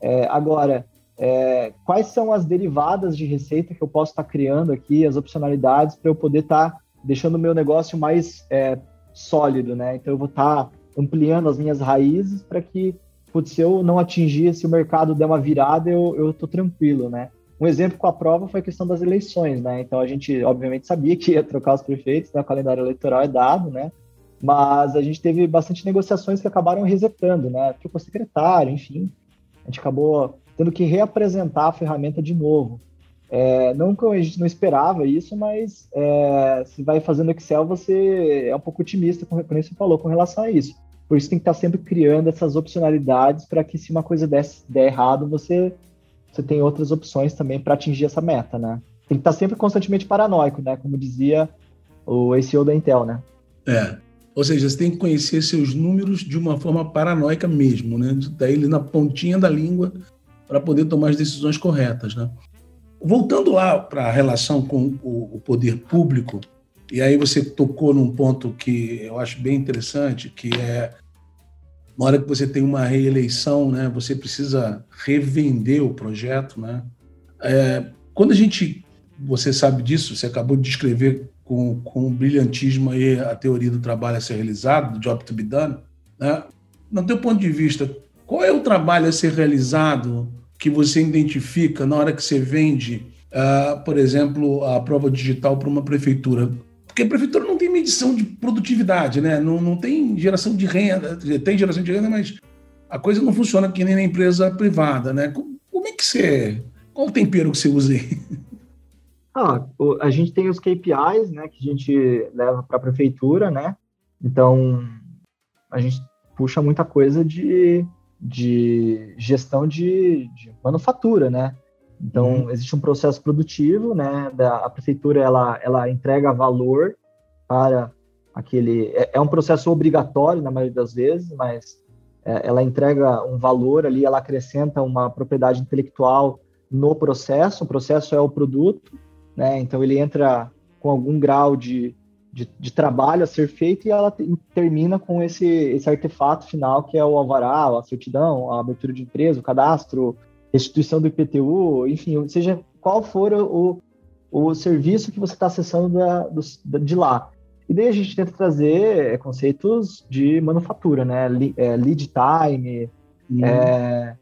Speaker 3: É, agora, é, quais são as derivadas de receita que eu posso estar tá criando aqui, as opcionalidades para eu poder estar tá deixando o meu negócio mais é, sólido, né? Então eu vou estar tá ampliando as minhas raízes para que, putz, se eu não atingir, se o mercado der uma virada, eu, tô tranquilo, né? Um exemplo com a prova foi a questão das eleições, né? Então a gente, obviamente, sabia que ia trocar os prefeitos, né? O calendário eleitoral é dado, né? Mas a gente teve bastante negociações que acabaram resetando, né? Trocou secretário, enfim. A gente acabou tendo que reapresentar a ferramenta de novo. É, não que a gente não esperava isso, mas é, se vai fazendo Excel, você é um pouco otimista, como você falou, com relação a isso. Por isso tem que estar sempre criando essas opcionalidades para que se uma coisa der, der errado, você, você tem outras opções também para atingir essa meta, né? Tem que estar sempre constantemente paranoico, né? Como dizia o ACO da Intel, né?
Speaker 2: É. Ou seja, você tem que conhecer seus números de uma forma paranoica mesmo, né? Daí ele na pontinha da língua para poder tomar as decisões corretas, né? Voltando lá para a relação com o, poder público, e aí você tocou num ponto que eu acho bem interessante, que é na hora que você tem uma reeleição, né, você precisa revender o projeto, né? É, quando a gente, você sabe disso, você acabou de descrever com, com brilhantismo aí a teoria do trabalho a ser realizado, do job to be done, né? No teu ponto de vista, qual é o trabalho a ser realizado que você identifica na hora que você vende, uh, por exemplo, a prova digital para uma prefeitura? Porque a prefeitura não tem medição de produtividade, né? Não, não tem geração de renda, tem geração de renda, mas a coisa não funciona que nem na empresa privada, né? Como, como é que você. Qual o tempero que você usa aí?
Speaker 3: Ah, a gente tem os KPIs, né, que a gente leva para a prefeitura, né? Então, a gente puxa muita coisa de de gestão de, de manufatura, né? Então, uhum. existe um processo produtivo, né? Da, a prefeitura, ela, ela entrega valor para aquele... É, é um processo obrigatório, na maioria das vezes, mas é, ela entrega um valor ali, ela acrescenta uma propriedade intelectual no processo. O processo é o produto, né? Então, ele entra com algum grau de, de, de, trabalho a ser feito e ela termina com esse, esse artefato final que é o alvará, a certidão, a abertura de empresa, o cadastro, restituição do IPTU, enfim, seja qual for o, o serviço que você está acessando da, do, de lá. E daí a gente tenta trazer é, conceitos de manufatura, né? É, lead time. Uhum. É,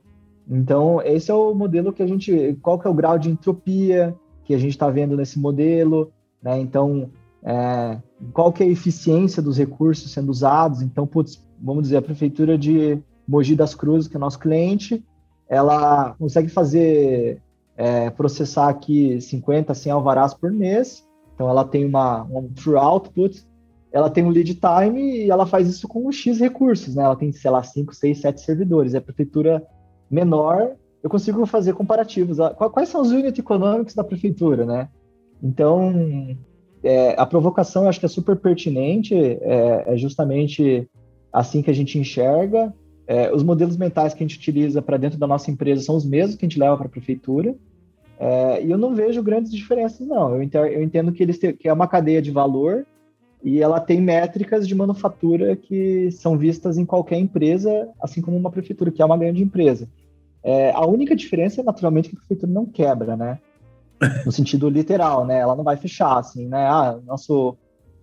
Speaker 3: então, esse é o modelo que a gente. Qual que é o grau de entropia que a gente está vendo nesse modelo? Né? Então, é, qual que é a eficiência dos recursos sendo usados. Então, putz, vamos dizer, a prefeitura de Mogi das Cruzes, que é nosso cliente, ela consegue fazer, é, processar aqui 50, 100 alvarás por mês, então ela tem uma, um true output, ela tem um lead time e ela faz isso com X recursos, né? Ela tem, sei lá, 5, 6, 7 servidores. A prefeitura menor, eu consigo fazer comparativos. Quais são os unit economics da prefeitura, né? Então, é, a provocação eu acho que é super pertinente, é, é justamente assim que a gente enxerga. É, os modelos mentais que a gente utiliza para dentro da nossa empresa são os mesmos que a gente leva para a prefeitura. É, e eu não vejo grandes diferenças, não. Eu entendo, eu entendo que, eles que é uma cadeia de valor e ela tem métricas de manufatura que são vistas em qualquer empresa, assim como uma prefeitura, que é uma grande empresa. É, a única diferença é, naturalmente, que a prefeitura não quebra, né? No sentido literal, né? Ela não vai fechar, assim, né? Ah, nosso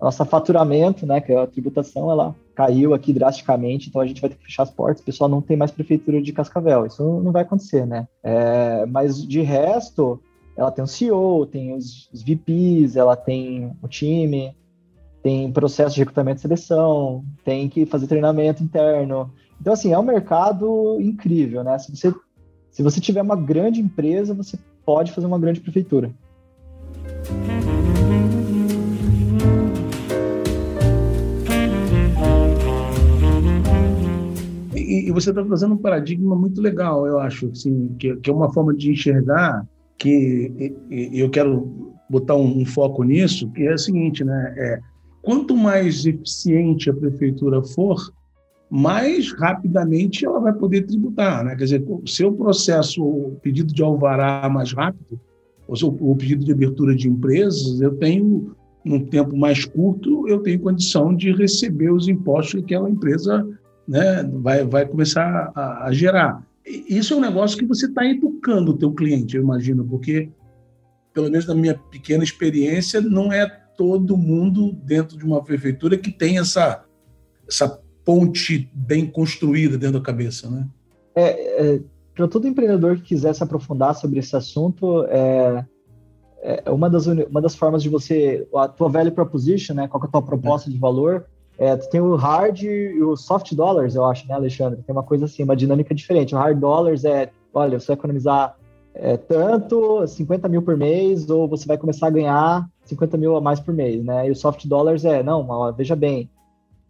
Speaker 3: nosso faturamento, né, que é a tributação, ela caiu aqui drasticamente, então a gente vai ter que fechar as portas, o pessoal não tem mais prefeitura de Cascavel, isso não vai acontecer, né? É, mas de resto, ela tem o CEO, tem os, os VPs, ela tem o time, tem processo de recrutamento e seleção, tem que fazer treinamento interno. Então, assim, é um mercado incrível, né? Se você, se você tiver uma grande empresa, você pode fazer uma grande prefeitura.
Speaker 2: E, e você está trazendo um paradigma muito legal, eu acho, assim, que, que é uma forma de enxergar que e, eu quero botar um, um, foco nisso, que é o seguinte, né? É, quanto mais eficiente a prefeitura for, mais rapidamente ela vai poder tributar. Né? Quer dizer, o seu processo, o pedido de alvará mais rápido, ou seu, o pedido de abertura de empresas, eu tenho, num tempo mais curto, eu tenho condição de receber os impostos que aquela empresa né, vai, vai começar a, a gerar. Isso é um negócio que você está educando o teu cliente, eu imagino, porque, pelo menos na minha pequena experiência, não é todo mundo dentro de uma prefeitura que tem essa, essa ponte bem construída dentro da cabeça, né?
Speaker 3: É, é para todo empreendedor que quiser se aprofundar sobre esse assunto, é, é uma, das, uma das formas de você, a tua value proposition, né? Qual é a tua proposta de valor? É, tu tem o hard e o soft dollars, eu acho, né, Alexandre? Tem uma coisa assim, uma dinâmica diferente. O hard dollars é, olha, você vai economizar é tanto, 50 mil por mês, ou você vai começar a ganhar 50 mil a mais por mês, né? E o soft dollars é, não, veja bem,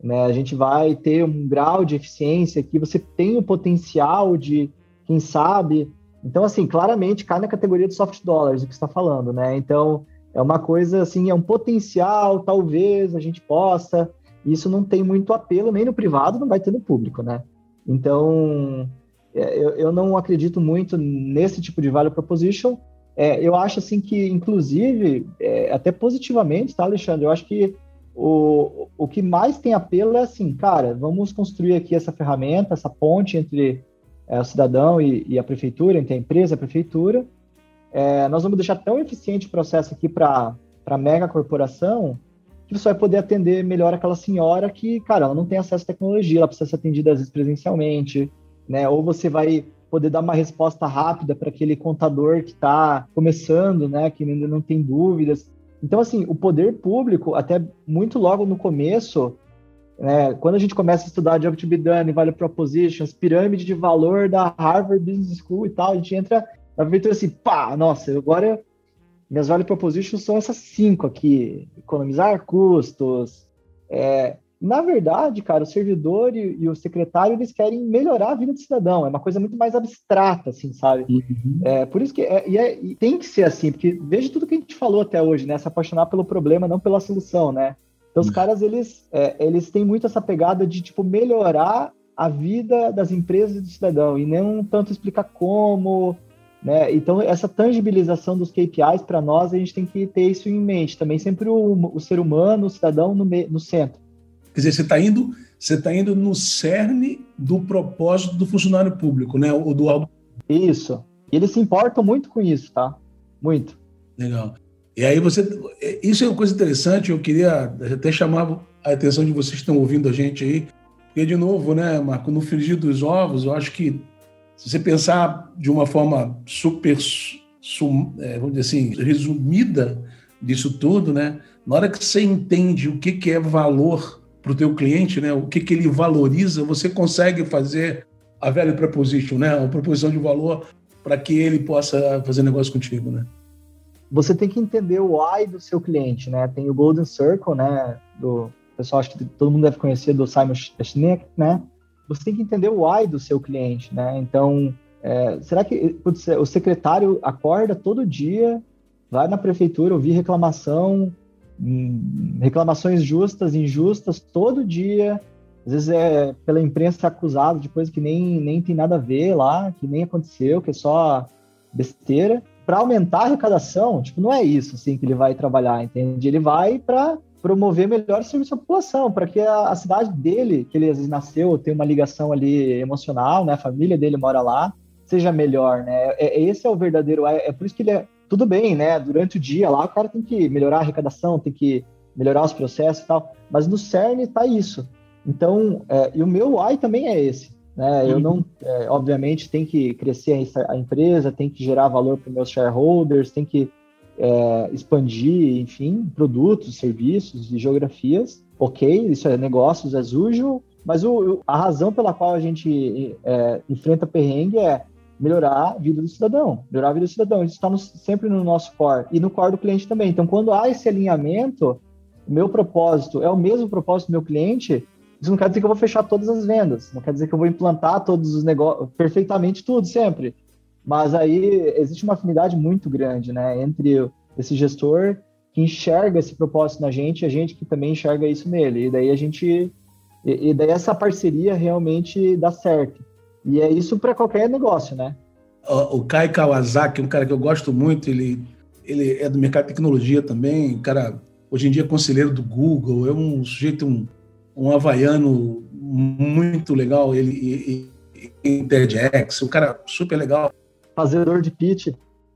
Speaker 3: né? A gente vai ter um grau de eficiência que você tem o potencial de, quem sabe. Então, assim, claramente cai na categoria de soft dollars o que está falando, né? Então, é uma coisa assim, é um potencial, talvez a gente possa. Isso não tem muito apelo nem no privado, não vai ter no público, né? Então, é, eu, eu não acredito muito nesse tipo de value proposition. É, eu acho assim que, inclusive, é, até positivamente, tá, Alexandre? Eu acho que o, o que mais tem apelo é assim, cara, vamos construir aqui essa ferramenta, essa ponte entre é, o cidadão e, e, a prefeitura, entre a empresa e a prefeitura. É, nós vamos deixar tão eficiente o processo aqui para a mega corporação que você vai poder atender melhor aquela senhora que, cara, ela não tem acesso à tecnologia, ela precisa ser atendida às vezes presencialmente, né? Ou você vai poder dar uma resposta rápida para aquele contador que está começando, né? Que ainda não tem dúvidas. Então, assim, o poder público, até muito logo no começo, né, quando a gente começa a estudar Job to be done, Value Propositions, pirâmide de valor da Harvard Business School e tal, a gente entra na prefeitura assim, pá, nossa, agora minhas Value Propositions são essas cinco aqui: economizar custos, é, na verdade, cara, o servidor e, e, o secretário eles querem melhorar a vida do cidadão. É uma coisa muito mais abstrata, assim, sabe? Uhum. É, por isso que é, e, é, e tem que ser assim, porque veja tudo que a gente falou até hoje, né? Se apaixonar pelo problema, não pela solução, né? Então, os uhum. caras eles, é, eles têm muito essa pegada de tipo melhorar a vida das empresas e do cidadão e não tanto explicar como, né? Então, essa tangibilização dos KPIs para nós a gente tem que ter isso em mente também, sempre o, o ser humano, o cidadão no, no centro.
Speaker 2: Quer dizer, você está indo, você tá indo no cerne do propósito do funcionário público, né? O do
Speaker 3: Isso. E eles se importam muito com isso, tá? Muito.
Speaker 2: Legal. E aí você, isso é uma coisa interessante. Eu queria até chamar a atenção de vocês que estão ouvindo a gente aí. Porque de novo, né, Marco, no frigir dos ovos, eu acho que se você pensar de uma forma super, sum, é, vamos dizer assim, resumida disso tudo, né? Na hora que você entende o que, que é valor para o teu cliente, né? O que, que ele valoriza, você consegue fazer a value proposition, né? A proposição de valor para que ele possa fazer negócio contigo, né?
Speaker 3: Você tem que entender o why do seu cliente, né? Tem o Golden Circle, né? Do pessoal acho que todo mundo deve conhecer do Simon Sinek, né? Você tem que entender o why do seu cliente, né? Então, é, será que putz, o secretário acorda todo dia, vai na prefeitura ouvir reclamação, reclamações justas, injustas, todo dia. Às vezes é pela imprensa acusado de coisa que nem, nem tem nada a ver lá, que nem aconteceu, que é só besteira. Para aumentar a arrecadação, tipo, não é isso assim que ele vai trabalhar, entende? Ele vai para promover melhor serviço à população, para que a, a, cidade dele, que ele às vezes nasceu, tem uma ligação ali emocional, né? A família dele mora lá, seja melhor, né? É, é esse é o verdadeiro, é, é por isso que ele é, tudo bem, né? Durante o dia lá, o cara tem que melhorar a arrecadação, tem que melhorar os processos e tal, mas no CERN está isso. Então, é, e o meu why também é esse. Né? Eu não, é, obviamente, tem que crescer a empresa, tem que gerar valor para meus shareholders, tem que é, expandir, enfim, produtos, serviços e geografias. Ok, isso é negócios, é sujo, mas o, a razão pela qual a gente é, enfrenta perrengue é melhorar a vida do cidadão, melhorar a vida do cidadão. Isso está sempre no nosso core e no core do cliente também. Então, quando há esse alinhamento, o meu propósito é o mesmo propósito do meu cliente, isso não quer dizer que eu vou fechar todas as vendas, não quer dizer que eu vou implantar todos os negócios, perfeitamente tudo, sempre. Mas aí existe uma afinidade muito grande, né, entre esse gestor que enxerga esse propósito na gente e a gente que também enxerga isso nele. E daí a gente. E daí essa parceria realmente dá certo. E é isso para qualquer negócio, né?
Speaker 2: O, o Kai Kawasaki, um cara que eu gosto muito, ele, ele é do mercado de tecnologia também, cara, hoje em dia é conselheiro do Google, é um sujeito, um, um havaiano muito legal, ele em TEDx, um cara super legal.
Speaker 3: Fazedor de pitch.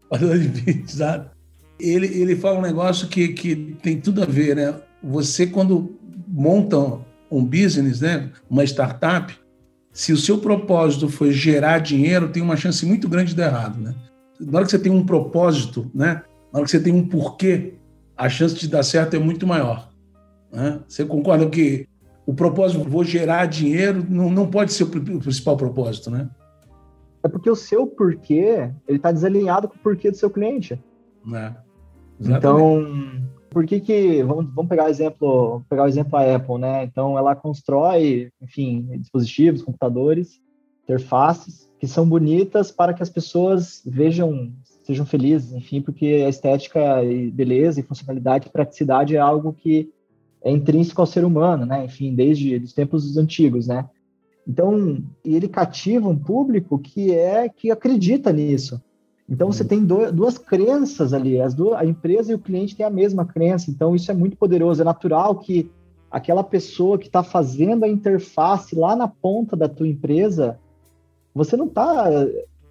Speaker 2: Fazedor de pitch, exato. Ele, ele fala um negócio que, que tem tudo a ver, né? Você, quando monta um business, né? uma startup, se o seu propósito for gerar dinheiro, tem uma chance muito grande de dar errado, né? Na hora que você tem um propósito, né? Na hora que você tem um porquê, a chance de dar certo é muito maior. Né? Você concorda que o propósito vou gerar dinheiro não, não pode ser o principal propósito, né?
Speaker 3: é porque o seu porquê, ele está desalinhado com o porquê do seu cliente. É. Então, por que que, vamos, vamos pegar exemplo, pegar o exemplo a Apple, né? Então, ela constrói, enfim, dispositivos, computadores, interfaces que são bonitas para que as pessoas vejam, sejam felizes, enfim, porque a estética e beleza e funcionalidade e praticidade é algo que é intrínseco ao ser humano, né? Enfim, desde os tempos antigos, né? Então, ele cativa um público que é que acredita nisso. Então, você uhum. tem do, duas crenças ali, as duas, a empresa e o cliente têm a mesma crença. Então, isso é muito poderoso. É natural que aquela pessoa que está fazendo a interface lá na ponta da tua empresa, você não está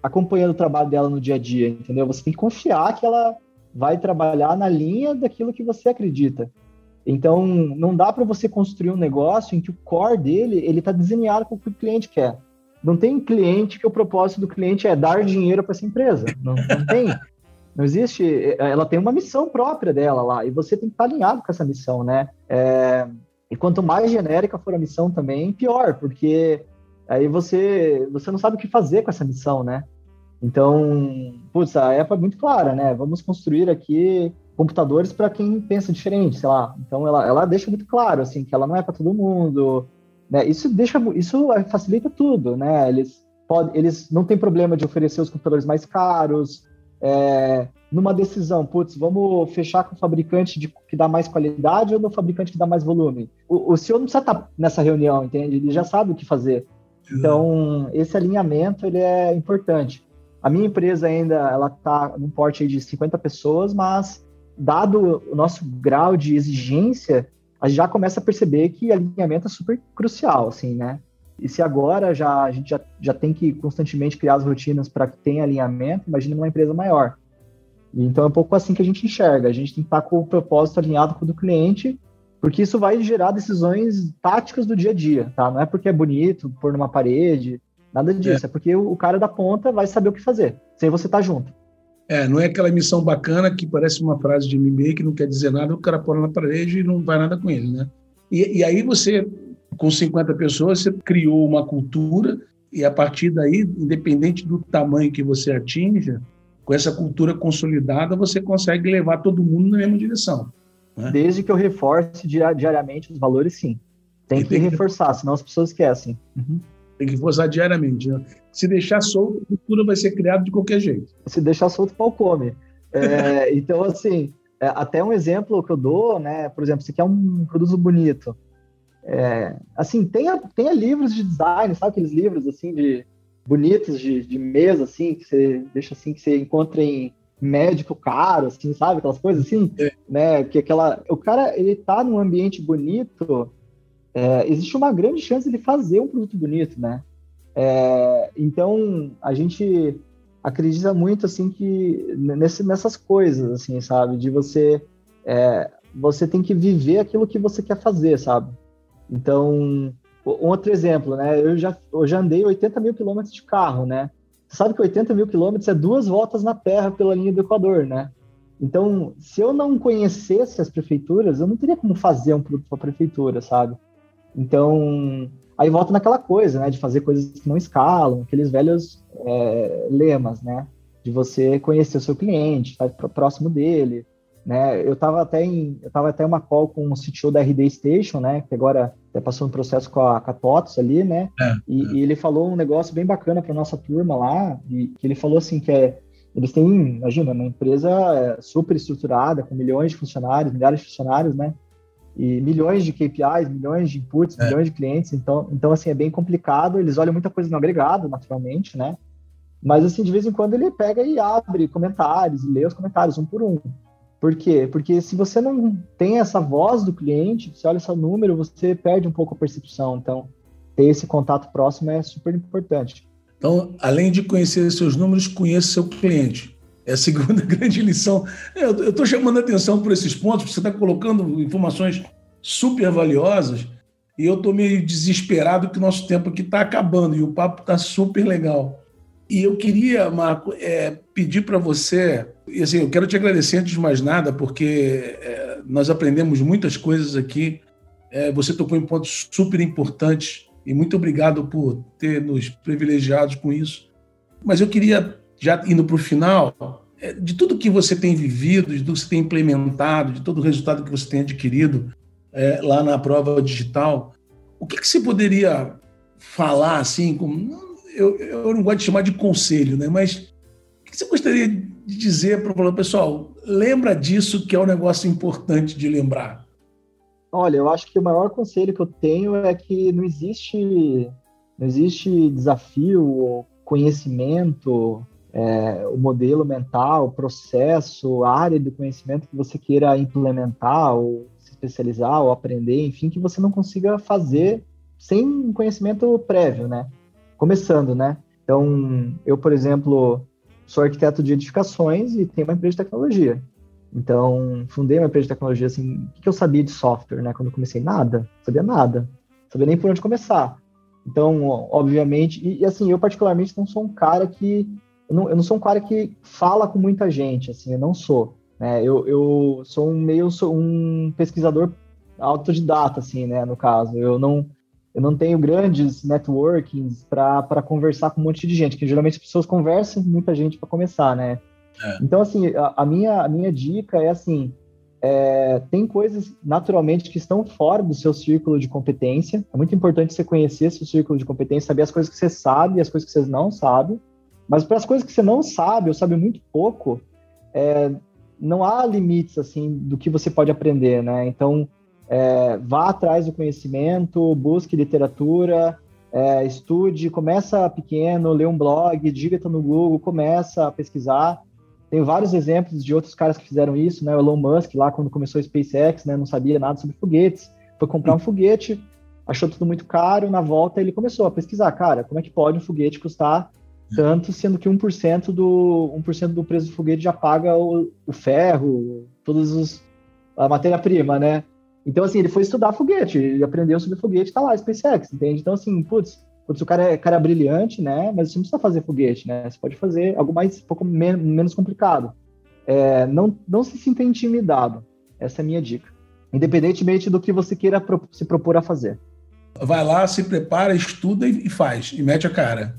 Speaker 3: acompanhando o trabalho dela no dia a dia, entendeu? Você tem que confiar que ela vai trabalhar na linha daquilo que você acredita. Então, não dá para você construir um negócio em que o core dele ele está desenhado com o que o cliente quer. Não tem cliente que o propósito do cliente é dar dinheiro para essa empresa. Não, não tem. Não existe. Ela tem uma missão própria dela lá e você tem que estar alinhado com essa missão, né? É, e quanto mais genérica for a missão também, pior, porque aí você você não sabe o que fazer com essa missão, né? Então, putz, a Apple é muito clara, né? Vamos construir aqui computadores para quem pensa diferente, sei lá. Então ela, ela deixa muito claro assim que ela não é para todo mundo, né? Isso deixa isso facilita tudo, né? Eles podem, eles não têm problema de oferecer os computadores mais caros. É, numa decisão, putz, vamos fechar com o fabricante de, que dá mais qualidade ou no fabricante que dá mais volume? O, o senhor não precisa estar nessa reunião, entende? Ele já sabe o que fazer. Então, esse alinhamento ele é importante. A minha empresa ainda ela está num porte de 50 pessoas, mas dado o nosso grau de exigência, a gente já começa a perceber que alinhamento é super crucial, assim, né? E se agora já a gente já, já tem que constantemente criar as rotinas para que tenha alinhamento, imagine uma empresa maior. Então é um pouco assim que a gente enxerga. A gente tem que estar com o propósito alinhado com o do cliente, porque isso vai gerar decisões táticas do dia a dia, tá? Não é porque é bonito pôr numa parede, nada disso. É, é porque o, o cara da ponta vai saber o que fazer, sem você estar junto.
Speaker 2: É, não é aquela missão bacana que parece uma frase de MMA que não quer dizer nada, o cara põe na parede e não vai nada com ele, né? E, e aí você, com 50 pessoas, você criou uma cultura e a partir daí, independente do tamanho que você atinja, com essa cultura consolidada, você consegue levar todo mundo na mesma direção.
Speaker 3: Né? Desde que eu reforce diariamente os valores, sim. Tem que, tem que reforçar, senão as pessoas esquecem. Uhum.
Speaker 2: Tem que forçar diariamente. Né? Se deixar solto, a cultura vai ser criada de qualquer jeito.
Speaker 3: Se deixar solto, o pau come. É, então, assim, é, até um exemplo que eu dou, né? Por exemplo, você quer um produto bonito. É, assim, tenha, tenha livros de design, sabe aqueles livros, assim, de bonitos de, de mesa, assim, que você deixa assim, que você encontra em médico caro, assim, sabe? Aquelas coisas assim, é. né? Que aquela... O cara, ele tá num ambiente bonito é, existe uma grande chance de fazer um produto bonito, né? É, então, a gente acredita muito, assim, que nesse, nessas coisas, assim, sabe? De você... É, você tem que viver aquilo que você quer fazer, sabe? Então, outro exemplo, né? Eu já, eu já andei 80 mil quilômetros de carro, né? Você sabe que 80 mil quilômetros é duas voltas na Terra pela linha do Equador, né? Então, se eu não conhecesse as prefeituras, eu não teria como fazer um produto para a prefeitura, sabe? Então, aí volta naquela coisa, né, de fazer coisas que não escalam, aqueles velhos é, lemas, né, de você conhecer o seu cliente, estar próximo dele, né, eu estava até em, eu tava até uma call com o CTO da RD Station, né, que agora até passou um processo com a, com a TOTS ali, né, é, e, é. e, ele falou um negócio bem bacana para nossa turma lá, e que ele falou assim que é, eles têm, imagina, uma empresa é, super estruturada, com milhões de funcionários, milhares de funcionários, né, e milhões de KPIs, milhões de inputs, é. milhões de clientes, então, então assim, é bem complicado, eles olham muita coisa no agregado, naturalmente, né? Mas, assim, de vez em quando ele pega e abre comentários, e lê os comentários um por um. Por quê? Porque se você não tem essa voz do cliente, você olha seu número, você perde um pouco a percepção. Então, ter esse contato próximo é super importante.
Speaker 2: Então, além de conhecer seus números, conheça seu cliente. É a segunda grande lição. Eu estou chamando a atenção por esses pontos, porque você está colocando informações super valiosas e eu estou meio desesperado que o nosso tempo aqui está acabando e o papo está super legal. E eu queria, Marco, é, pedir para você, e assim, eu quero te agradecer antes de mais nada, porque é, nós aprendemos muitas coisas aqui. É, você tocou em pontos super importantes e muito obrigado por ter nos privilegiado com isso. mas eu queria, já indo para o final, é, de tudo que você tem vivido, de tudo que você tem implementado, de todo o resultado que você tem adquirido é, lá na prova digital, o que, que você poderia falar assim, como, eu, eu não gosto de chamar de conselho, né? mas o que você gostaria de dizer para o pessoal, lembra disso que é um negócio importante de lembrar?
Speaker 3: Olha, eu acho que o maior conselho que eu tenho é que não existe, não existe desafio, conhecimento, é, o modelo mental, o processo, a área do conhecimento que você queira implementar ou se especializar ou aprender, enfim, que você não consiga fazer sem conhecimento prévio, né? Começando, né? Então, eu, por exemplo, sou arquiteto de edificações e tenho uma empresa de tecnologia. Então, fundei uma empresa de tecnologia, assim, o que eu sabia de software, né? Quando eu comecei, nada, sabia nada, sabia nem por onde começar. Então, obviamente, e, e assim, eu particularmente não sou um cara que, eu não, eu não, sou um cara que fala com muita gente, assim, eu não sou. Né? Eu, eu sou um meio, sou um pesquisador autodidata, assim, né, no caso. Eu não, eu não tenho grandes networkings para conversar com um monte de gente, que geralmente as pessoas conversam com muita gente para começar, né? É. Então, assim, a, a, minha, a minha dica é assim: é, tem coisas naturalmente que estão fora do seu círculo de competência. É muito importante você conhecer seu círculo de competência, saber as coisas que você sabe e as coisas que você não sabe. Mas para as coisas que você não sabe ou sabe muito pouco, é, não há limites assim do que você pode aprender, né? Então, é, vá atrás do conhecimento, busque literatura, é, estude, começa pequeno, lê um blog, digita no Google, começa a pesquisar tem vários exemplos de outros caras que fizeram isso, né? O Elon Musk, lá quando começou a SpaceX, né? Não sabia nada sobre foguetes. Foi comprar um foguete, achou tudo muito caro. Na volta, ele começou a pesquisar, cara, como é que pode um foguete custar tanto, sendo que 1% do, 1 do preço do foguete já paga o, o ferro, todos os a matéria-prima, né? Então, assim, ele foi estudar foguete, ele aprendeu sobre foguete, tá lá, SpaceX, entende? Então, assim, putz, Putz, o cara é, cara é brilhante, né? Mas você não precisa fazer foguete, né? Você pode fazer algo mais, um pouco men menos complicado. É, não, não se sinta intimidado. Essa é a minha dica. Independentemente do que você queira pro se propor a fazer.
Speaker 2: Vai lá, se prepara, estuda e, faz, e mete a cara.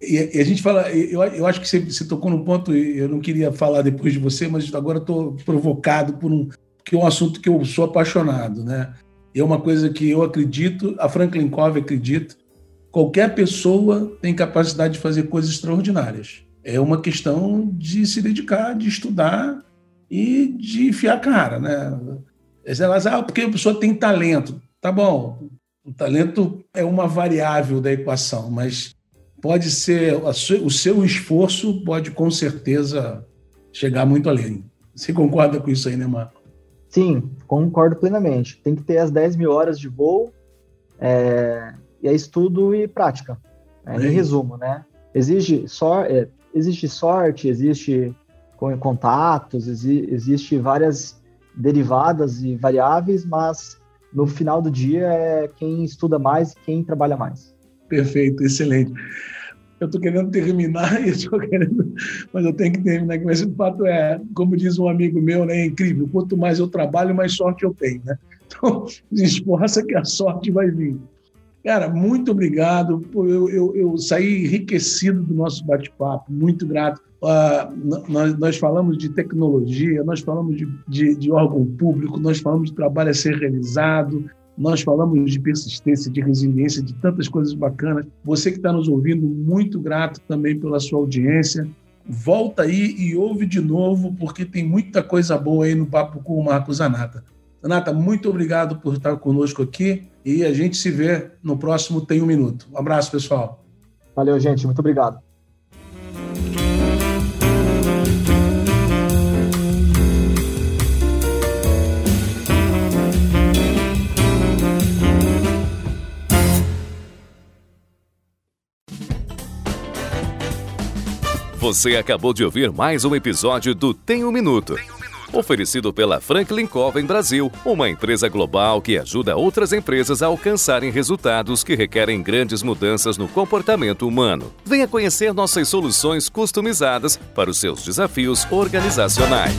Speaker 2: E, a gente fala, eu, eu acho que você, você tocou num ponto, eu não queria falar depois de você, mas agora estou provocado por um, que é um assunto que eu sou apaixonado, né? É uma coisa que eu acredito, a Franklin Covey acredita, Qualquer pessoa tem capacidade de fazer coisas extraordinárias. É uma questão de se dedicar, de estudar e de enfiar a cara, né? Elas, ah, porque a pessoa tem talento. Tá bom, o talento é uma variável da equação, mas pode ser, o seu esforço pode com certeza chegar muito além. Você concorda com isso aí, né, Marco?
Speaker 3: Sim, concordo plenamente. Tem que ter as 10 mil horas de voo, é, e é estudo e prática, né? em resumo, né? Exige, sor, é, existe sorte, existe contatos, exi, existe várias derivadas e variáveis, mas no final do dia é quem estuda mais e quem trabalha mais.
Speaker 2: Perfeito, excelente. Eu estou querendo terminar, querendo, mas eu tenho que terminar. Mas o fato é, como diz um amigo meu, né, é incrível. Quanto mais eu trabalho, mais sorte eu tenho, né? Então, esforça que a sorte vai vir. Cara, muito obrigado. Eu, eu, eu saí enriquecido do nosso bate-papo, muito grato. Uh, nós, nós, falamos de tecnologia, nós falamos de, de, de, órgão público, nós falamos de trabalho a ser realizado, nós falamos de persistência, de resiliência, de tantas coisas bacanas. Você que está nos ouvindo, muito grato também pela sua audiência. Volta aí e ouve de novo, porque tem muita coisa boa aí no Papo com o Marcos Anata. Anata, muito obrigado por estar conosco aqui e a gente se vê no próximo Tem um Minuto. Um abraço, pessoal.
Speaker 3: Valeu, gente. Muito obrigado.
Speaker 1: Você acabou de ouvir mais um episódio do Tem um Minuto oferecido pela Franklin Covey Brasil, uma empresa global que ajuda outras empresas a alcançarem resultados que requerem grandes mudanças no comportamento humano. Venha conhecer nossas soluções customizadas para os seus desafios organizacionais.